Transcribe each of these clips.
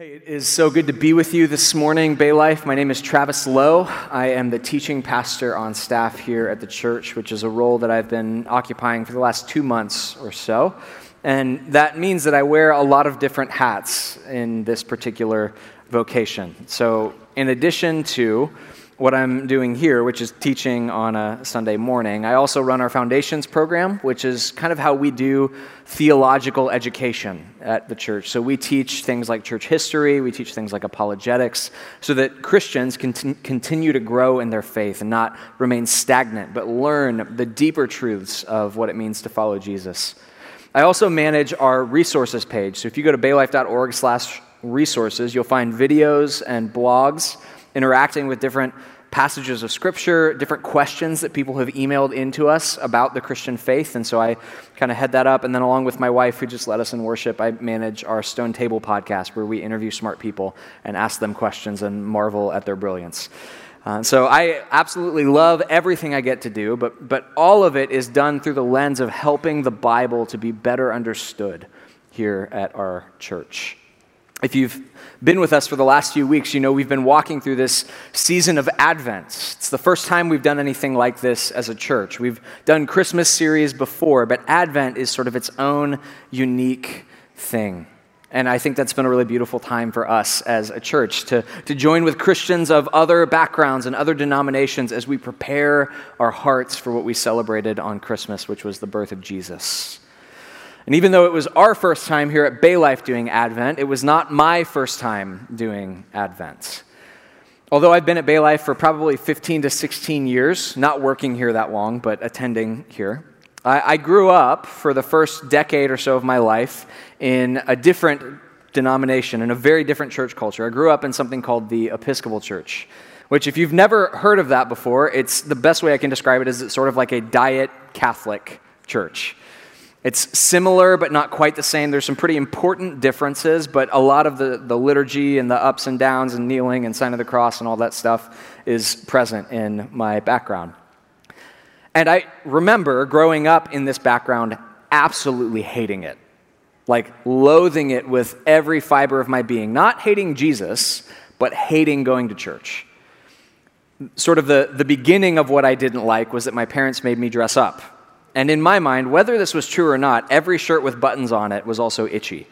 Hey, it is so good to be with you this morning, Bay Life. My name is Travis Lowe. I am the teaching pastor on staff here at the church, which is a role that I've been occupying for the last two months or so. And that means that I wear a lot of different hats in this particular vocation. So, in addition to what I'm doing here, which is teaching on a Sunday morning. I also run our Foundations program, which is kind of how we do theological education at the church. So we teach things like church history, we teach things like apologetics, so that Christians can continue to grow in their faith and not remain stagnant, but learn the deeper truths of what it means to follow Jesus. I also manage our resources page. So if you go to baylife.org slash resources, you'll find videos and blogs interacting with different passages of scripture, different questions that people have emailed into us about the Christian faith. And so I kind of head that up. And then, along with my wife, who just led us in worship, I manage our Stone Table podcast where we interview smart people and ask them questions and marvel at their brilliance. Uh, so I absolutely love everything I get to do, but, but all of it is done through the lens of helping the Bible to be better understood here at our church. If you've been with us for the last few weeks, you know we've been walking through this season of Advent. It's the first time we've done anything like this as a church. We've done Christmas series before, but Advent is sort of its own unique thing. And I think that's been a really beautiful time for us as a church to, to join with Christians of other backgrounds and other denominations as we prepare our hearts for what we celebrated on Christmas, which was the birth of Jesus. And even though it was our first time here at Bay Life doing Advent, it was not my first time doing Advent. Although I've been at Bay Life for probably 15 to 16 years, not working here that long, but attending here, I, I grew up for the first decade or so of my life in a different denomination, in a very different church culture. I grew up in something called the Episcopal Church, which, if you've never heard of that before, it's the best way I can describe it is it's sort of like a diet Catholic church. It's similar, but not quite the same. There's some pretty important differences, but a lot of the, the liturgy and the ups and downs and kneeling and sign of the cross and all that stuff is present in my background. And I remember growing up in this background absolutely hating it, like loathing it with every fiber of my being. Not hating Jesus, but hating going to church. Sort of the, the beginning of what I didn't like was that my parents made me dress up and in my mind, whether this was true or not, every shirt with buttons on it was also itchy.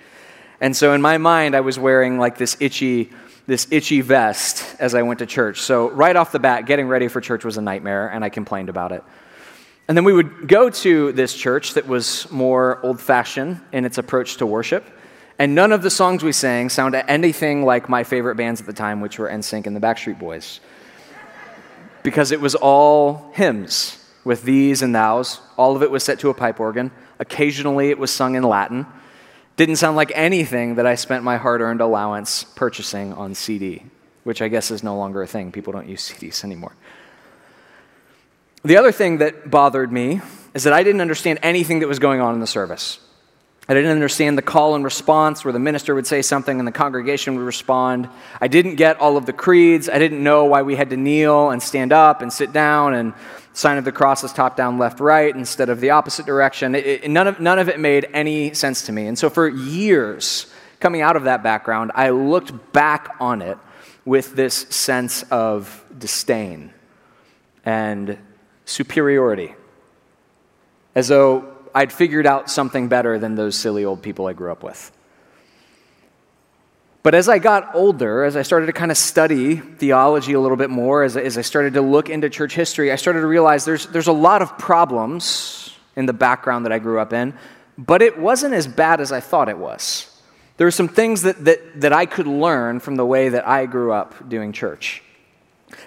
And so in my mind, I was wearing like this itchy, this itchy vest as I went to church. So right off the bat, getting ready for church was a nightmare, and I complained about it. And then we would go to this church that was more old fashioned in its approach to worship. And none of the songs we sang sounded anything like my favorite bands at the time, which were NSYNC and the Backstreet Boys. Because it was all hymns with these and thous. All of it was set to a pipe organ. Occasionally it was sung in Latin. Didn't sound like anything that I spent my hard earned allowance purchasing on CD, which I guess is no longer a thing. People don't use CDs anymore. The other thing that bothered me is that I didn't understand anything that was going on in the service. I didn't understand the call and response where the minister would say something and the congregation would respond. I didn't get all of the creeds. I didn't know why we had to kneel and stand up and sit down and sign of the cross is top down, left, right instead of the opposite direction. It, it, none, of, none of it made any sense to me. And so for years, coming out of that background, I looked back on it with this sense of disdain and superiority, as though I'd figured out something better than those silly old people I grew up with. But as I got older, as I started to kind of study theology a little bit more, as, as I started to look into church history, I started to realize there's, there's a lot of problems in the background that I grew up in, but it wasn't as bad as I thought it was. There were some things that, that, that I could learn from the way that I grew up doing church.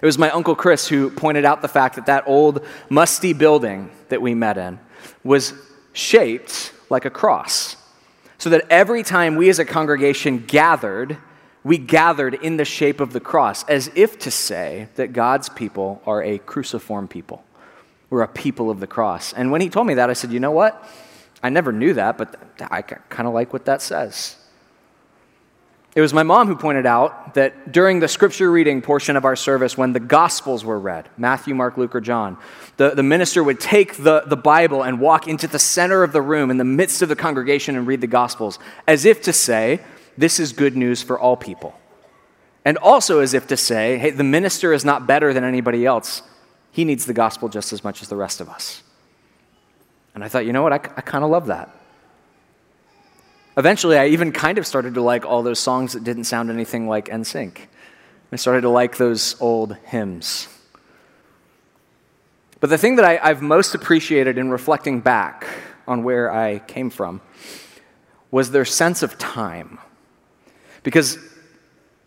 It was my Uncle Chris who pointed out the fact that that old, musty building that we met in was shaped like a cross. So that every time we as a congregation gathered, we gathered in the shape of the cross, as if to say that God's people are a cruciform people. We're a people of the cross. And when he told me that, I said, you know what? I never knew that, but I kind of like what that says. It was my mom who pointed out that during the scripture reading portion of our service, when the Gospels were read Matthew, Mark, Luke, or John the, the minister would take the, the Bible and walk into the center of the room in the midst of the congregation and read the Gospels, as if to say, this is good news for all people. And also as if to say, hey, the minister is not better than anybody else. He needs the gospel just as much as the rest of us. And I thought, you know what? I, I kind of love that. Eventually, I even kind of started to like all those songs that didn't sound anything like NSYNC. I started to like those old hymns. But the thing that I, have most appreciated in reflecting back on where I came from was their sense of time. Because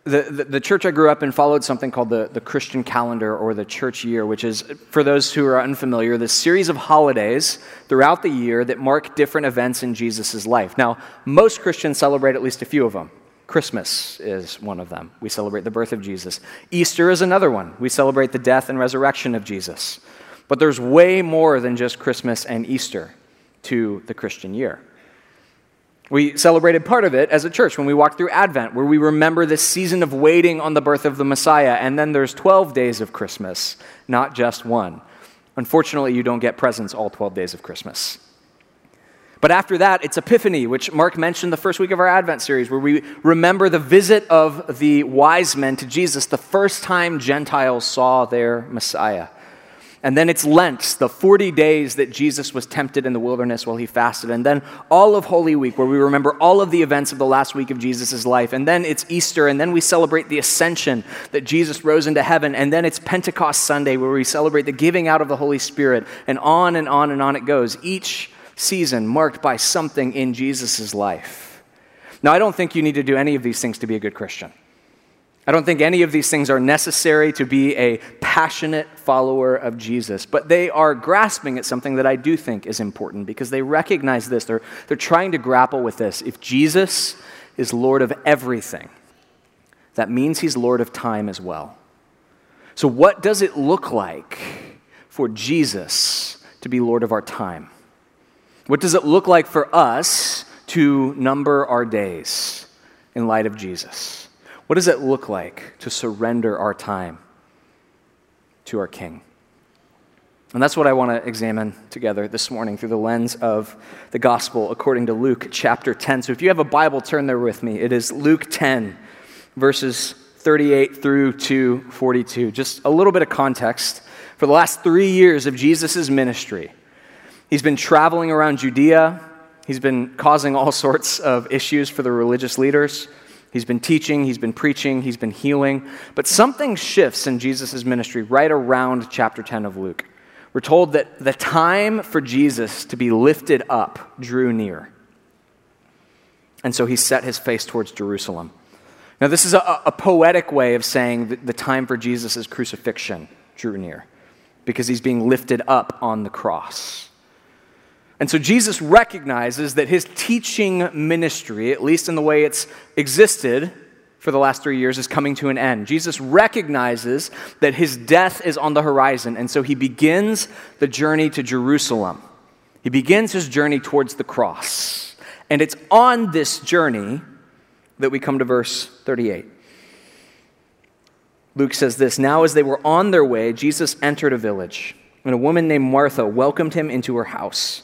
the, the, the, church I grew up in followed something called the, the Christian calendar or the church year, which is, for those who are unfamiliar, this series of holidays throughout the year that mark different events in Jesus' life. Now, most Christians celebrate at least a few of them. Christmas is one of them. We celebrate the birth of Jesus. Easter is another one. We celebrate the death and resurrection of Jesus. But there's way more than just Christmas and Easter to the Christian year. We celebrated part of it as a church when we walked through Advent, where we remember this season of waiting on the birth of the Messiah. And then there's 12 days of Christmas, not just one. Unfortunately, you don't get presents all 12 days of Christmas. But after that, it's Epiphany, which Mark mentioned the first week of our Advent series, where we remember the visit of the wise men to Jesus, the first time Gentiles saw their Messiah. And then it's Lent, the 40 days that Jesus was tempted in the wilderness while he fasted. And then all of Holy Week, where we remember all of the events of the last week of Jesus' life. And then it's Easter, and then we celebrate the ascension that Jesus rose into heaven. And then it's Pentecost Sunday, where we celebrate the giving out of the Holy Spirit. And on and on and on it goes, each season marked by something in Jesus' life. Now, I don't think you need to do any of these things to be a good Christian. I don't think any of these things are necessary to be a passionate follower of Jesus, but they are grasping at something that I do think is important because they recognize this. They're, they're trying to grapple with this. If Jesus is Lord of everything, that means he's Lord of time as well. So, what does it look like for Jesus to be Lord of our time? What does it look like for us to number our days in light of Jesus? What does it look like to surrender our time to our King? And that's what I want to examine together this morning through the lens of the gospel according to Luke chapter 10. So if you have a Bible, turn there with me. It is Luke 10, verses 38 through to 42. Just a little bit of context. For the last three years of Jesus' ministry, he's been traveling around Judea, he's been causing all sorts of issues for the religious leaders. He's been teaching, he's been preaching, he's been healing. But something shifts in Jesus' ministry right around chapter 10 of Luke. We're told that the time for Jesus to be lifted up drew near. And so he set his face towards Jerusalem. Now, this is a, a poetic way of saying that the time for Jesus' crucifixion drew near because he's being lifted up on the cross. And so Jesus recognizes that his teaching ministry, at least in the way it's existed for the last three years, is coming to an end. Jesus recognizes that his death is on the horizon, and so he begins the journey to Jerusalem. He begins his journey towards the cross. And it's on this journey that we come to verse 38. Luke says this Now, as they were on their way, Jesus entered a village, and a woman named Martha welcomed him into her house.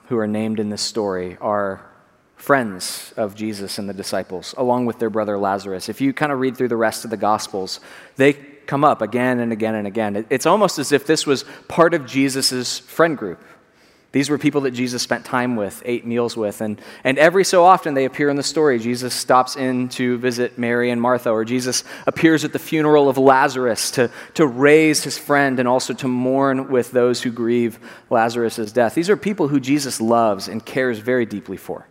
who are named in this story are friends of Jesus and the disciples, along with their brother Lazarus. If you kind of read through the rest of the Gospels, they come up again and again and again. It's almost as if this was part of Jesus' friend group. These were people that Jesus spent time with, ate meals with, and, and every so often they appear in the story. Jesus stops in to visit Mary and Martha, or Jesus appears at the funeral of Lazarus to, to raise his friend and also to mourn with those who grieve Lazarus' death. These are people who Jesus loves and cares very deeply for.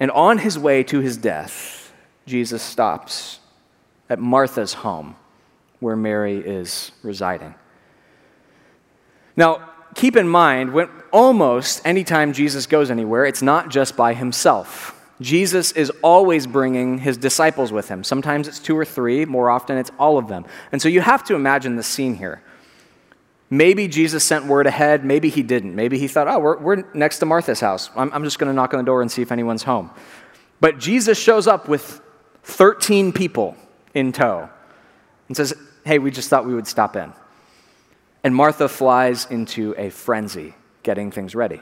And on his way to his death, Jesus stops at Martha's home, where Mary is residing. Now, keep in mind, when almost anytime Jesus goes anywhere, it's not just by himself. Jesus is always bringing his disciples with him. Sometimes it's two or three, more often it's all of them. And so you have to imagine the scene here. Maybe Jesus sent word ahead, maybe he didn't. Maybe he thought, oh, we're, we're next to Martha's house. I'm, I'm just going to knock on the door and see if anyone's home. But Jesus shows up with 13 people in tow and says, hey, we just thought we would stop in. And Martha flies into a frenzy getting things ready.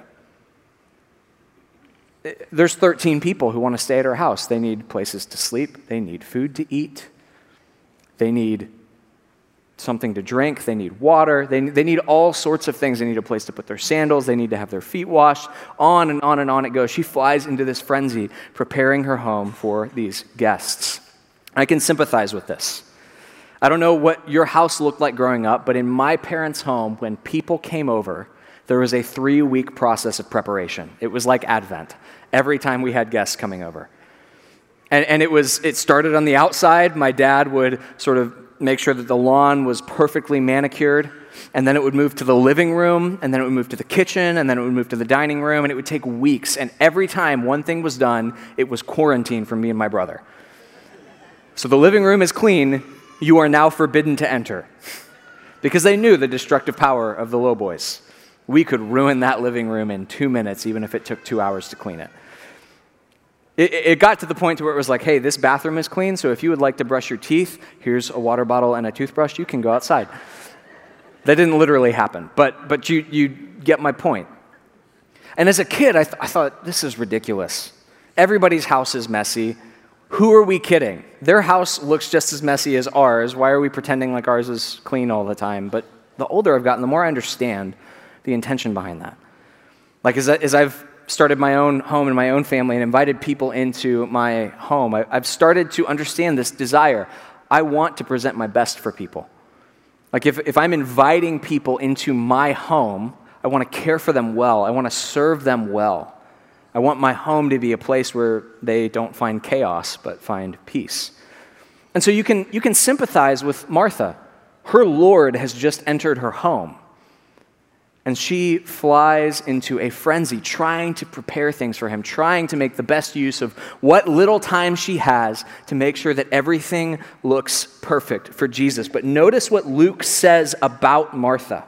There's 13 people who want to stay at her house. They need places to sleep, they need food to eat, they need something to drink, they need water, they, they need all sorts of things. They need a place to put their sandals, they need to have their feet washed. On and on and on it goes. She flies into this frenzy, preparing her home for these guests. I can sympathize with this. I don't know what your house looked like growing up, but in my parents' home, when people came over, there was a three week process of preparation. It was like Advent every time we had guests coming over. And, and it, was, it started on the outside. My dad would sort of make sure that the lawn was perfectly manicured. And then it would move to the living room, and then it would move to the kitchen, and then it would move to the dining room, and it would take weeks. And every time one thing was done, it was quarantine for me and my brother. So the living room is clean, you are now forbidden to enter. Because they knew the destructive power of the Lowe boys. We could ruin that living room in two minutes, even if it took two hours to clean it. It, it got to the point where it was like, hey, this bathroom is clean, so if you would like to brush your teeth, here's a water bottle and a toothbrush, you can go outside. That didn't literally happen, but, but you, you get my point. And as a kid, I, th- I thought, this is ridiculous. Everybody's house is messy. Who are we kidding? Their house looks just as messy as ours. Why are we pretending like ours is clean all the time? But the older I've gotten, the more I understand the intention behind that. Like, as, as I've started my own home and my own family and invited people into my home, I, I've started to understand this desire. I want to present my best for people. Like, if, if I'm inviting people into my home, I want to care for them well, I want to serve them well. I want my home to be a place where they don't find chaos, but find peace. And so you can, you can sympathize with Martha. Her Lord has just entered her home. And she flies into a frenzy, trying to prepare things for him, trying to make the best use of what little time she has to make sure that everything looks perfect for Jesus. But notice what Luke says about Martha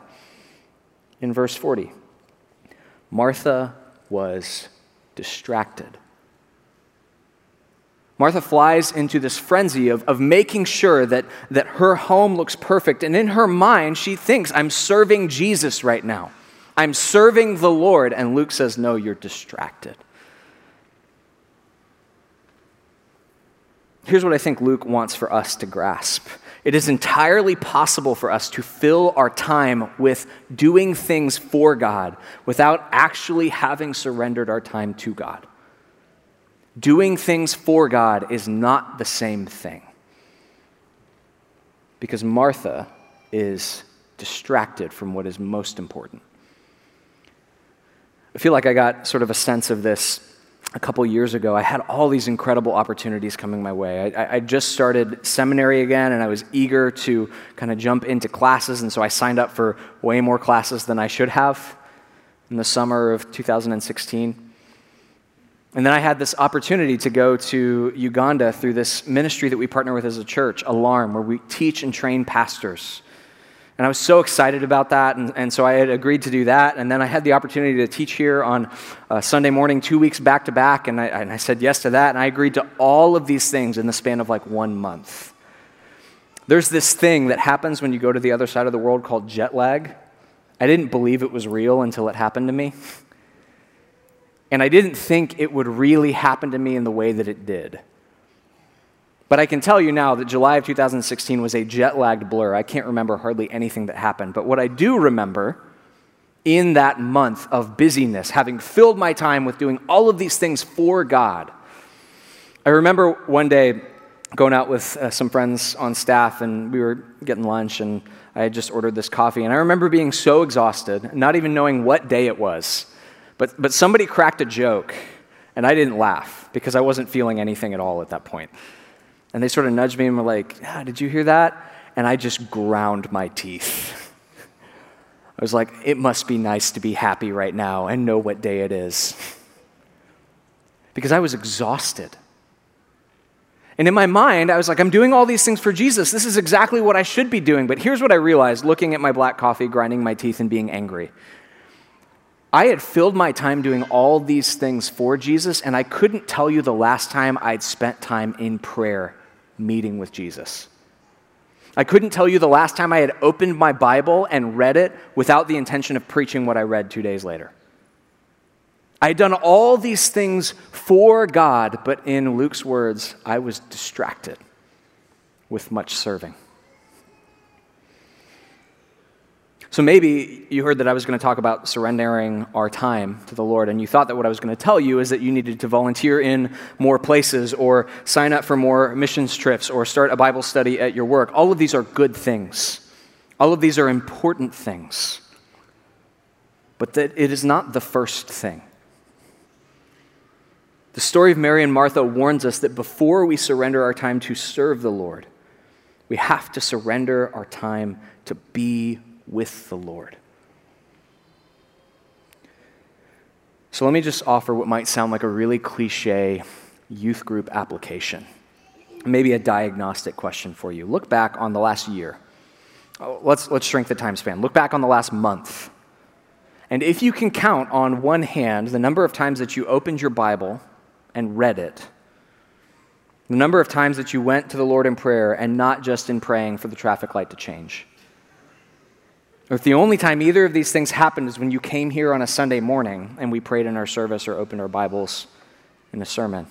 in verse 40 Martha was distracted. Martha flies into this frenzy of, of making sure that, that her home looks perfect. And in her mind, she thinks, I'm serving Jesus right now. I'm serving the Lord. And Luke says, No, you're distracted. Here's what I think Luke wants for us to grasp it is entirely possible for us to fill our time with doing things for God without actually having surrendered our time to God. Doing things for God is not the same thing. Because Martha is distracted from what is most important. I feel like I got sort of a sense of this a couple years ago, I had all these incredible opportunities coming my way. I, I, just started seminary again, and I was eager to kind of jump into classes, and so I signed up for way more classes than I should have in the summer of 2016. And then I had this opportunity to go to Uganda through this ministry that we partner with as a church, Alarm, where we teach and train pastors. And I was so excited about that. And, and so I had agreed to do that. And then I had the opportunity to teach here on uh, Sunday morning, two weeks back to back. And I, and I said yes to that. And I agreed to all of these things in the span of like one month. There's this thing that happens when you go to the other side of the world called jet lag. I didn't believe it was real until it happened to me. And I didn't think it would really happen to me in the way that it did. But I can tell you now that July of 2016 was a jet lagged blur. I can't remember hardly anything that happened. But what I do remember in that month of busyness, having filled my time with doing all of these things for God, I remember one day going out with uh, some friends on staff and we were getting lunch and I had just ordered this coffee. And I remember being so exhausted, not even knowing what day it was. But, but somebody cracked a joke and I didn't laugh because I wasn't feeling anything at all at that point. And they sort of nudged me and were like, ah, Did you hear that? And I just ground my teeth. I was like, It must be nice to be happy right now and know what day it is. because I was exhausted. And in my mind, I was like, I'm doing all these things for Jesus. This is exactly what I should be doing. But here's what I realized looking at my black coffee, grinding my teeth, and being angry. I had filled my time doing all these things for Jesus, and I couldn't tell you the last time I'd spent time in prayer meeting with Jesus. I couldn't tell you the last time I had opened my Bible and read it without the intention of preaching what I read two days later. I had done all these things for God, but in Luke's words, I was distracted with much serving. So maybe you heard that I was going to talk about surrendering our time to the Lord, and you thought that what I was going to tell you is that you needed to volunteer in more places, or sign up for more missions trips, or start a Bible study at your work. All of these are good things, all of these are important things. But that it is not the first thing. The story of Mary and Martha warns us that before we surrender our time to serve the Lord, we have to surrender our time to be with the Lord. So let me just offer what might sound like a really cliche youth group application, maybe a diagnostic question for you. Look back on the last year. Oh, let's, let's shrink the time span. Look back on the last month. And if you can count on one hand the number of times that you opened your Bible and read it. The number of times that you went to the Lord in prayer and not just in praying for the traffic light to change. Or if the only time either of these things happened is when you came here on a Sunday morning and we prayed in our service or opened our Bibles in a sermon,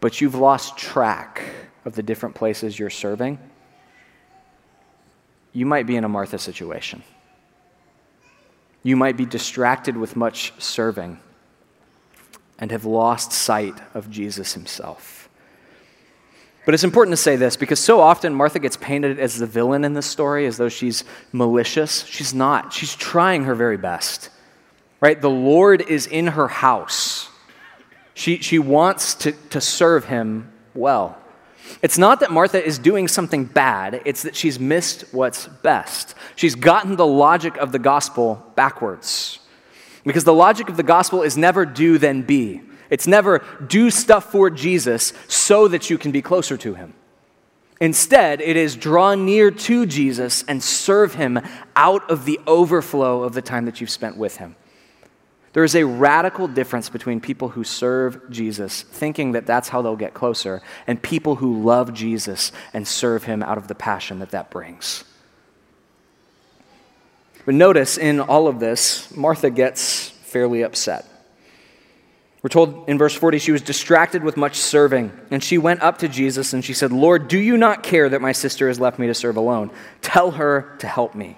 but you've lost track of the different places you're serving, you might be in a Martha situation. You might be distracted with much serving and have lost sight of Jesus himself. But it's important to say this because so often Martha gets painted as the villain in this story, as though she's malicious. She's not. She's trying her very best. Right? The Lord is in her house. She, she wants to, to serve him well. It's not that Martha is doing something bad, it's that she's missed what's best. She's gotten the logic of the gospel backwards. Because the logic of the gospel is never do, then be. It's never do stuff for Jesus so that you can be closer to him. Instead, it is draw near to Jesus and serve him out of the overflow of the time that you've spent with him. There is a radical difference between people who serve Jesus, thinking that that's how they'll get closer, and people who love Jesus and serve him out of the passion that that brings. But notice in all of this, Martha gets fairly upset. We're told in verse 40 she was distracted with much serving, and she went up to Jesus and she said, Lord, do you not care that my sister has left me to serve alone? Tell her to help me.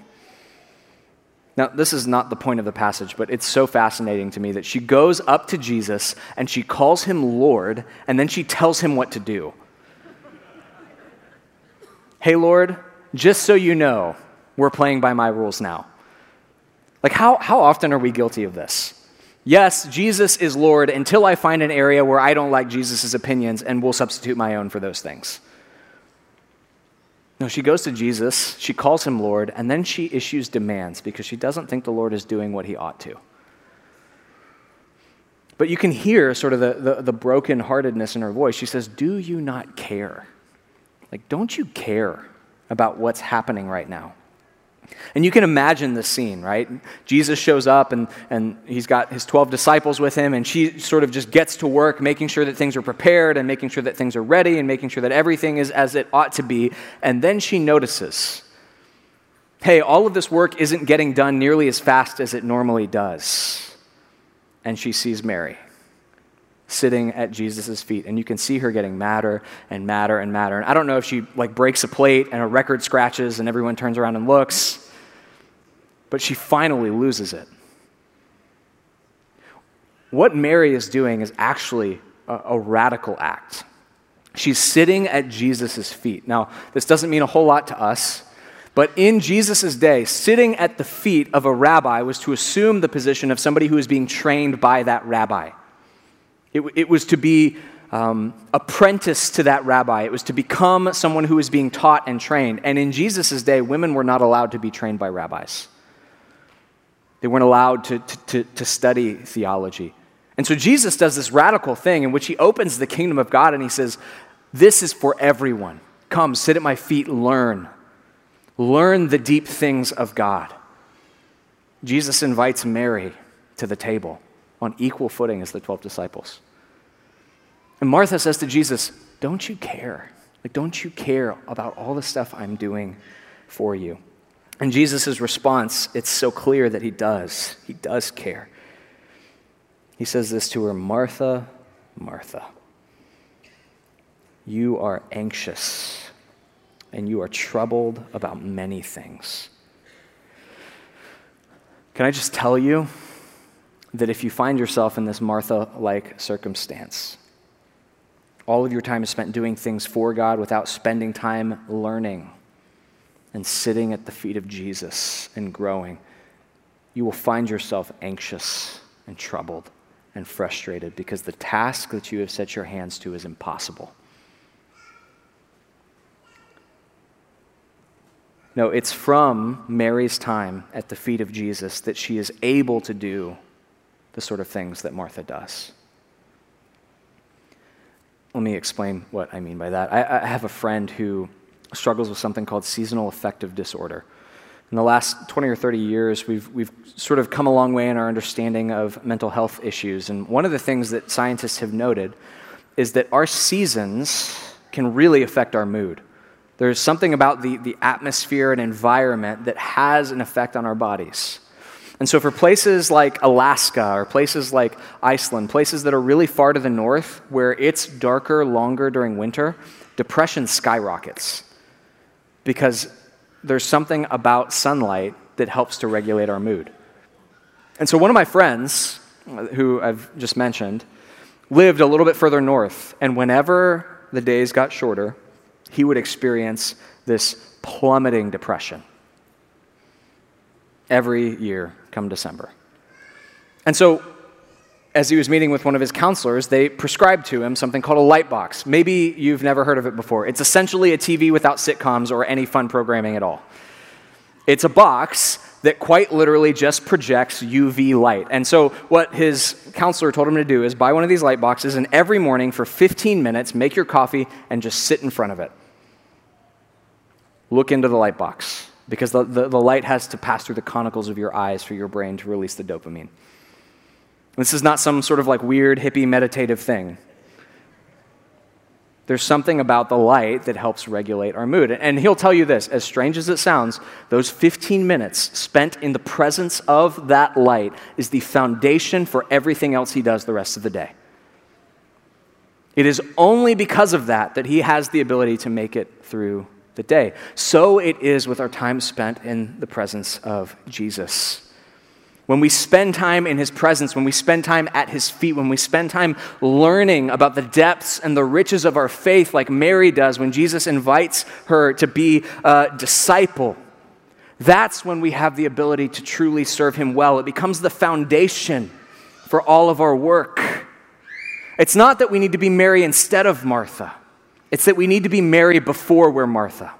Now, this is not the point of the passage, but it's so fascinating to me that she goes up to Jesus and she calls him Lord, and then she tells him what to do. Hey, Lord, just so you know, we're playing by my rules now. Like, how, how often are we guilty of this? Yes, Jesus is Lord until I find an area where I don't like Jesus' opinions and will substitute my own for those things. No, she goes to Jesus, she calls him Lord, and then she issues demands because she doesn't think the Lord is doing what he ought to. But you can hear sort of the, the, the brokenheartedness in her voice. She says, Do you not care? Like, don't you care about what's happening right now? And you can imagine the scene, right? Jesus shows up and, and he's got his 12 disciples with him, and she sort of just gets to work making sure that things are prepared and making sure that things are ready and making sure that everything is as it ought to be. And then she notices hey, all of this work isn't getting done nearly as fast as it normally does. And she sees Mary sitting at Jesus' feet. And you can see her getting madder and madder and madder. And I don't know if she like breaks a plate and a record scratches and everyone turns around and looks, but she finally loses it. What Mary is doing is actually a, a radical act. She's sitting at Jesus' feet. Now, this doesn't mean a whole lot to us. But in Jesus' day, sitting at the feet of a rabbi was to assume the position of somebody who is being trained by that rabbi. It, it was to be um, apprentice to that rabbi. It was to become someone who was being taught and trained. And in Jesus' day, women were not allowed to be trained by rabbis. They weren't allowed to, to, to, to study theology. And so Jesus does this radical thing in which he opens the kingdom of God and he says, This is for everyone. Come, sit at my feet, learn. Learn the deep things of God. Jesus invites Mary to the table on equal footing as the 12 disciples. And Martha says to Jesus, Don't you care? Like, don't you care about all the stuff I'm doing for you? And Jesus' response, it's so clear that he does. He does care. He says this to her Martha, Martha, you are anxious and you are troubled about many things. Can I just tell you that if you find yourself in this Martha like circumstance, all of your time is spent doing things for God without spending time learning and sitting at the feet of Jesus and growing, you will find yourself anxious and troubled and frustrated because the task that you have set your hands to is impossible. No, it's from Mary's time at the feet of Jesus that she is able to do the sort of things that Martha does. Let me explain what I mean by that. I, I have a friend who struggles with something called seasonal affective disorder. In the last 20 or 30 years, we've, we've sort of come a long way in our understanding of mental health issues. And one of the things that scientists have noted is that our seasons can really affect our mood. There's something about the, the atmosphere and environment that has an effect on our bodies. And so, for places like Alaska or places like Iceland, places that are really far to the north where it's darker longer during winter, depression skyrockets because there's something about sunlight that helps to regulate our mood. And so, one of my friends, uh, who I've just mentioned, lived a little bit further north, and whenever the days got shorter, he would experience this plummeting depression every year come December. And so, as he was meeting with one of his counselors, they prescribed to him something called a light box. Maybe you've never heard of it before. It's essentially a TV without sitcoms or any fun programming at all. It's a box that quite literally just projects UV light. And so, what his counselor told him to do is buy one of these light boxes, and every morning for 15 minutes, make your coffee and just sit in front of it. Look into the light box because the, the, the light has to pass through the conicals of your eyes for your brain to release the dopamine. This is not some sort of like weird hippie meditative thing. There's something about the light that helps regulate our mood. And he'll tell you this as strange as it sounds, those 15 minutes spent in the presence of that light is the foundation for everything else he does the rest of the day. It is only because of that that he has the ability to make it through the day. So it is with our time spent in the presence of Jesus. When we spend time in his presence, when we spend time at his feet, when we spend time learning about the depths and the riches of our faith, like Mary does when Jesus invites her to be a disciple, that's when we have the ability to truly serve him well. It becomes the foundation for all of our work. It's not that we need to be Mary instead of Martha, it's that we need to be Mary before we're Martha.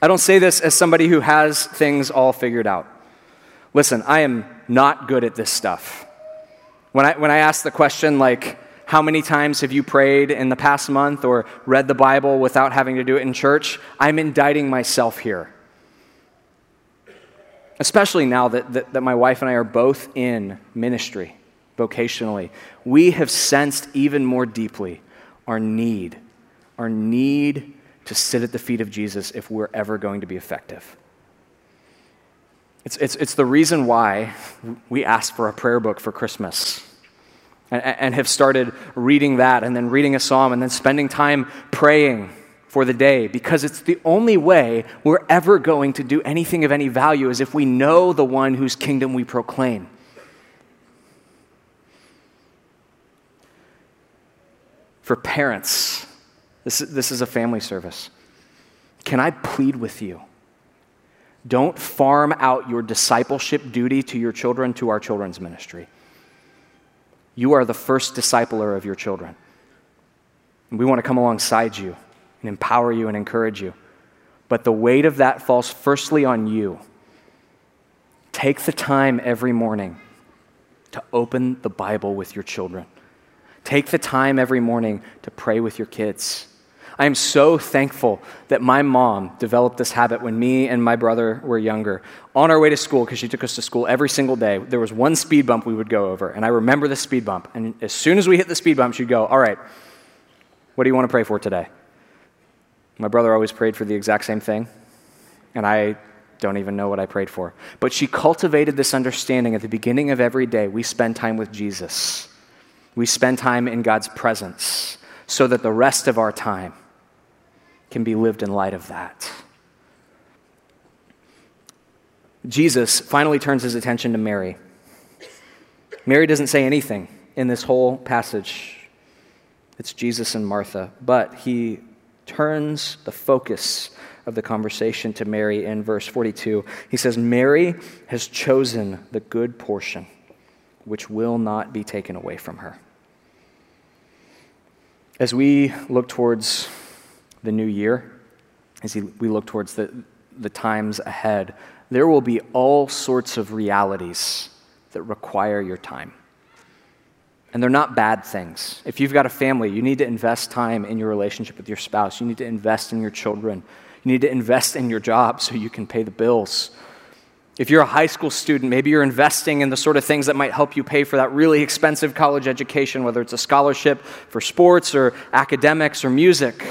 I don't say this as somebody who has things all figured out. Listen, I am not good at this stuff. When I, when I ask the question, like, how many times have you prayed in the past month or read the Bible without having to do it in church? I'm indicting myself here. Especially now that, that, that my wife and I are both in ministry vocationally. We have sensed even more deeply our need, our need to sit at the feet of Jesus if we're ever going to be effective. It's, it's, it's the reason why we asked for a prayer book for Christmas and, and have started reading that and then reading a psalm and then spending time praying for the day because it's the only way we're ever going to do anything of any value is if we know the one whose kingdom we proclaim. For parents, this, this is a family service. Can I plead with you? Don't farm out your discipleship duty to your children to our children's ministry. You are the first discipler of your children. And we want to come alongside you and empower you and encourage you. But the weight of that falls firstly on you. Take the time every morning to open the Bible with your children. Take the time every morning to pray with your kids. I am so thankful that my mom developed this habit when me and my brother were younger. On our way to school, because she took us to school every single day, there was one speed bump we would go over. And I remember the speed bump. And as soon as we hit the speed bump, she'd go, All right, what do you want to pray for today? My brother always prayed for the exact same thing. And I don't even know what I prayed for. But she cultivated this understanding at the beginning of every day. We spend time with Jesus, we spend time in God's presence so that the rest of our time can be lived in light of that. Jesus finally turns his attention to Mary. Mary doesn't say anything in this whole passage. It's Jesus and Martha, but he turns the focus of the conversation to Mary in verse 42. He says, Mary has chosen the good portion, which will not be taken away from her. As we look towards the new year, as we look towards the, the times ahead, there will be all sorts of realities that require your time. And they're not bad things. If you've got a family, you need to invest time in your relationship with your spouse. You need to invest in your children. You need to invest in your job so you can pay the bills. If you're a high school student, maybe you're investing in the sort of things that might help you pay for that really expensive college education, whether it's a scholarship for sports or academics or music.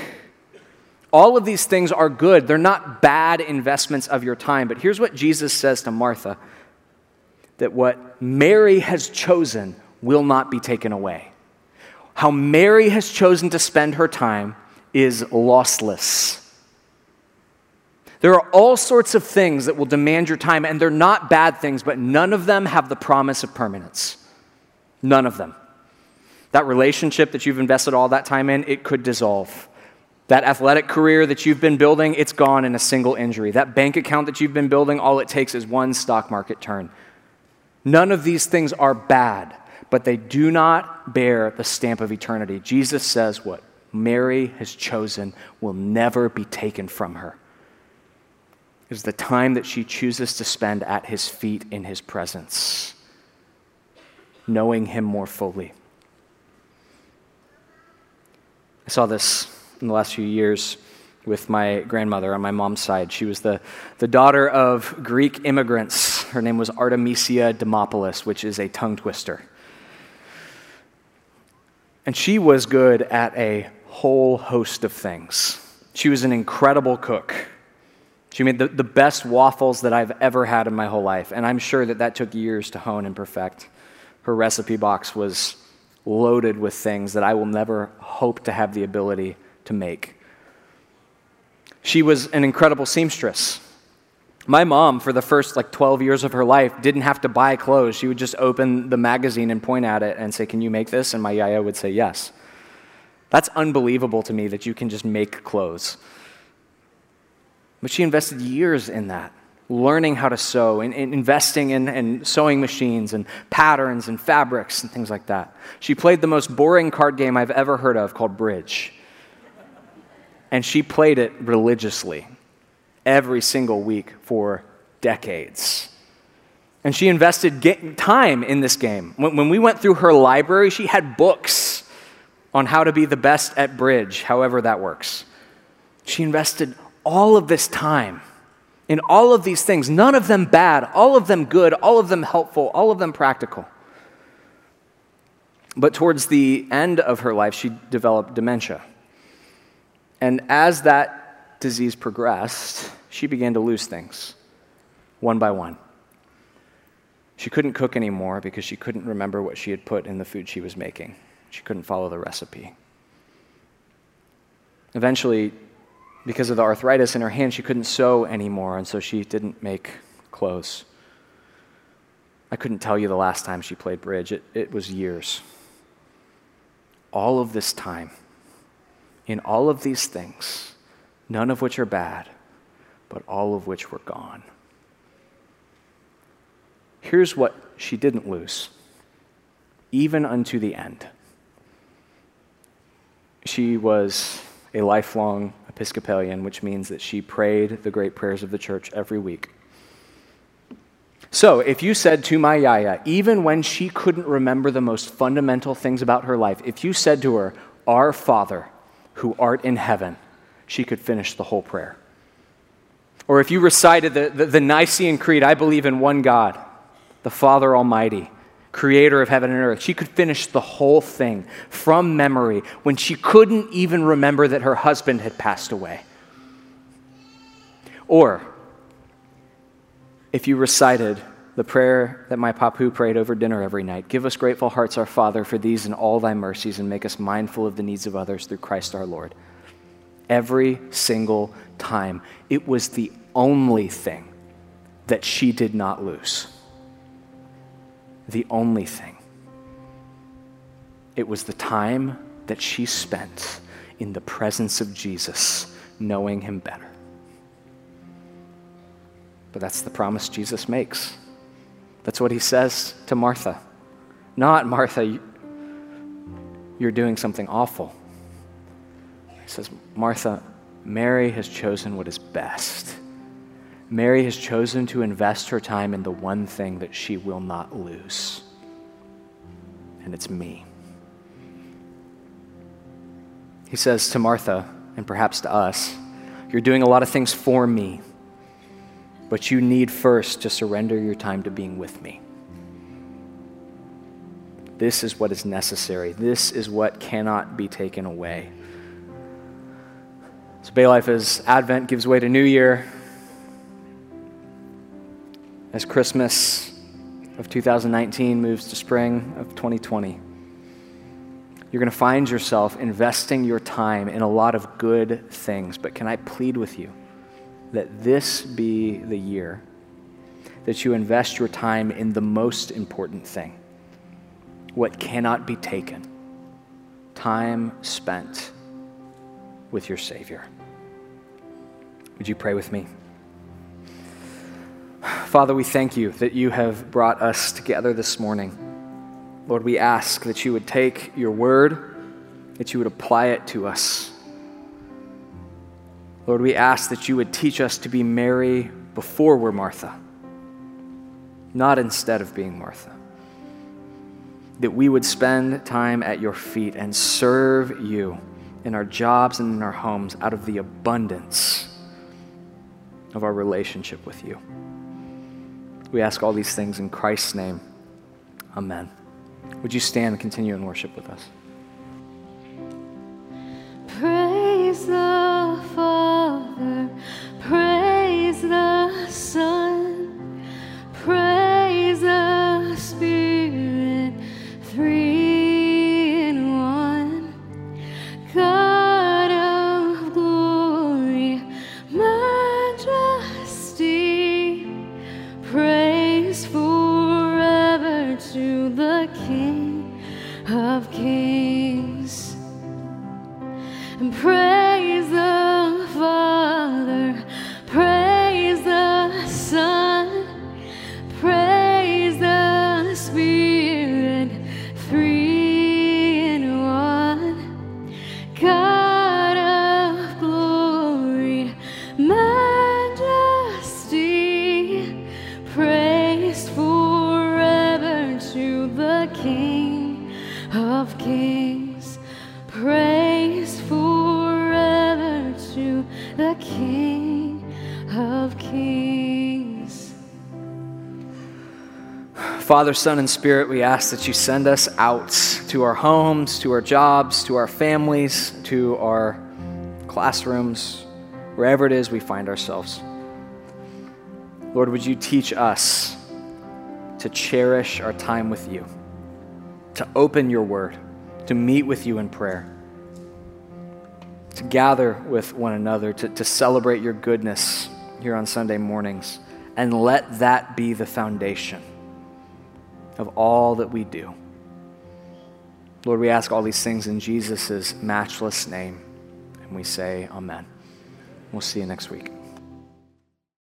All of these things are good. They're not bad investments of your time. But here's what Jesus says to Martha that what Mary has chosen will not be taken away. How Mary has chosen to spend her time is lossless. There are all sorts of things that will demand your time, and they're not bad things, but none of them have the promise of permanence. None of them. That relationship that you've invested all that time in, it could dissolve. That athletic career that you've been building, it's gone in a single injury. That bank account that you've been building, all it takes is one stock market turn. None of these things are bad, but they do not bear the stamp of eternity. Jesus says what Mary has chosen will never be taken from her. Is the time that she chooses to spend at his feet in his presence, knowing him more fully. I saw this in the last few years with my grandmother on my mom's side. She was the, the daughter of Greek immigrants. Her name was Artemisia Demopoulos, which is a tongue twister. And she was good at a whole host of things. She was an incredible cook. She made the, the best waffles that I've ever had in my whole life, and I'm sure that that took years to hone and perfect. Her recipe box was loaded with things that I will never hope to have the ability to make. She was an incredible seamstress. My mom, for the first like 12 years of her life, didn't have to buy clothes. She would just open the magazine and point at it and say, Can you make this? And my yaya would say, Yes. That's unbelievable to me that you can just make clothes. But she invested years in that, learning how to sew and, and investing in, in sewing machines and patterns and fabrics and things like that. She played the most boring card game I've ever heard of called Bridge and she played it religiously every single week for decades. And she invested time in this game. When we went through her library, she had books on how to be the best at bridge, however that works. She invested all of this time in all of these things, none of them bad, all of them good, all of them helpful, all of them practical. But towards the end of her life, she developed dementia. And as that disease progressed, she began to lose things one by one. She couldn't cook anymore because she couldn't remember what she had put in the food she was making. She couldn't follow the recipe. Eventually, because of the arthritis in her hand, she couldn't sew anymore, and so she didn't make clothes. I couldn't tell you the last time she played bridge, it, it was years. All of this time in all of these things, none of which are bad, but all of which were gone. Here's what she didn't lose, even unto the end. She was a lifelong Episcopalian, which means that she prayed the great prayers of the church every week. So, if you said to my Yaya, even when she couldn't remember the most fundamental things about her life, if you said to her, Our Father, who art in heaven, she could finish the whole prayer. Or if you recited the, the, the Nicene Creed, I believe in one God, the Father Almighty, creator of heaven and earth, she could finish the whole thing from memory when she couldn't even remember that her husband had passed away. Or if you recited the prayer that my papu prayed over dinner every night Give us grateful hearts, our Father, for these and all thy mercies, and make us mindful of the needs of others through Christ our Lord. Every single time. It was the only thing that she did not lose. The only thing. It was the time that she spent in the presence of Jesus, knowing him better. But that's the promise Jesus makes. That's what he says to Martha. Not, Martha, you're doing something awful. He says, Martha, Mary has chosen what is best. Mary has chosen to invest her time in the one thing that she will not lose, and it's me. He says to Martha, and perhaps to us, You're doing a lot of things for me. But you need first to surrender your time to being with me. This is what is necessary. This is what cannot be taken away. So, Bay Life, as Advent gives way to New Year, as Christmas of 2019 moves to spring of 2020, you're going to find yourself investing your time in a lot of good things. But can I plead with you? that this be the year that you invest your time in the most important thing what cannot be taken time spent with your Savior. Would you pray with me? Father, we thank you that you have brought us together this morning. Lord, we ask that you would take your word, that you would apply it to us Lord, we ask that you would teach us to be Mary before we're Martha, not instead of being Martha. That we would spend time at your feet and serve you in our jobs and in our homes out of the abundance of our relationship with you. We ask all these things in Christ's name. Amen. Would you stand and continue in worship with us? Father, Son, and Spirit, we ask that you send us out to our homes, to our jobs, to our families, to our classrooms, wherever it is we find ourselves. Lord, would you teach us to cherish our time with you, to open your word, to meet with you in prayer, to gather with one another, to, to celebrate your goodness here on Sunday mornings, and let that be the foundation of all that we do. Lord, we ask all these things in Jesus' matchless name, and we say, Amen. We'll see you next week.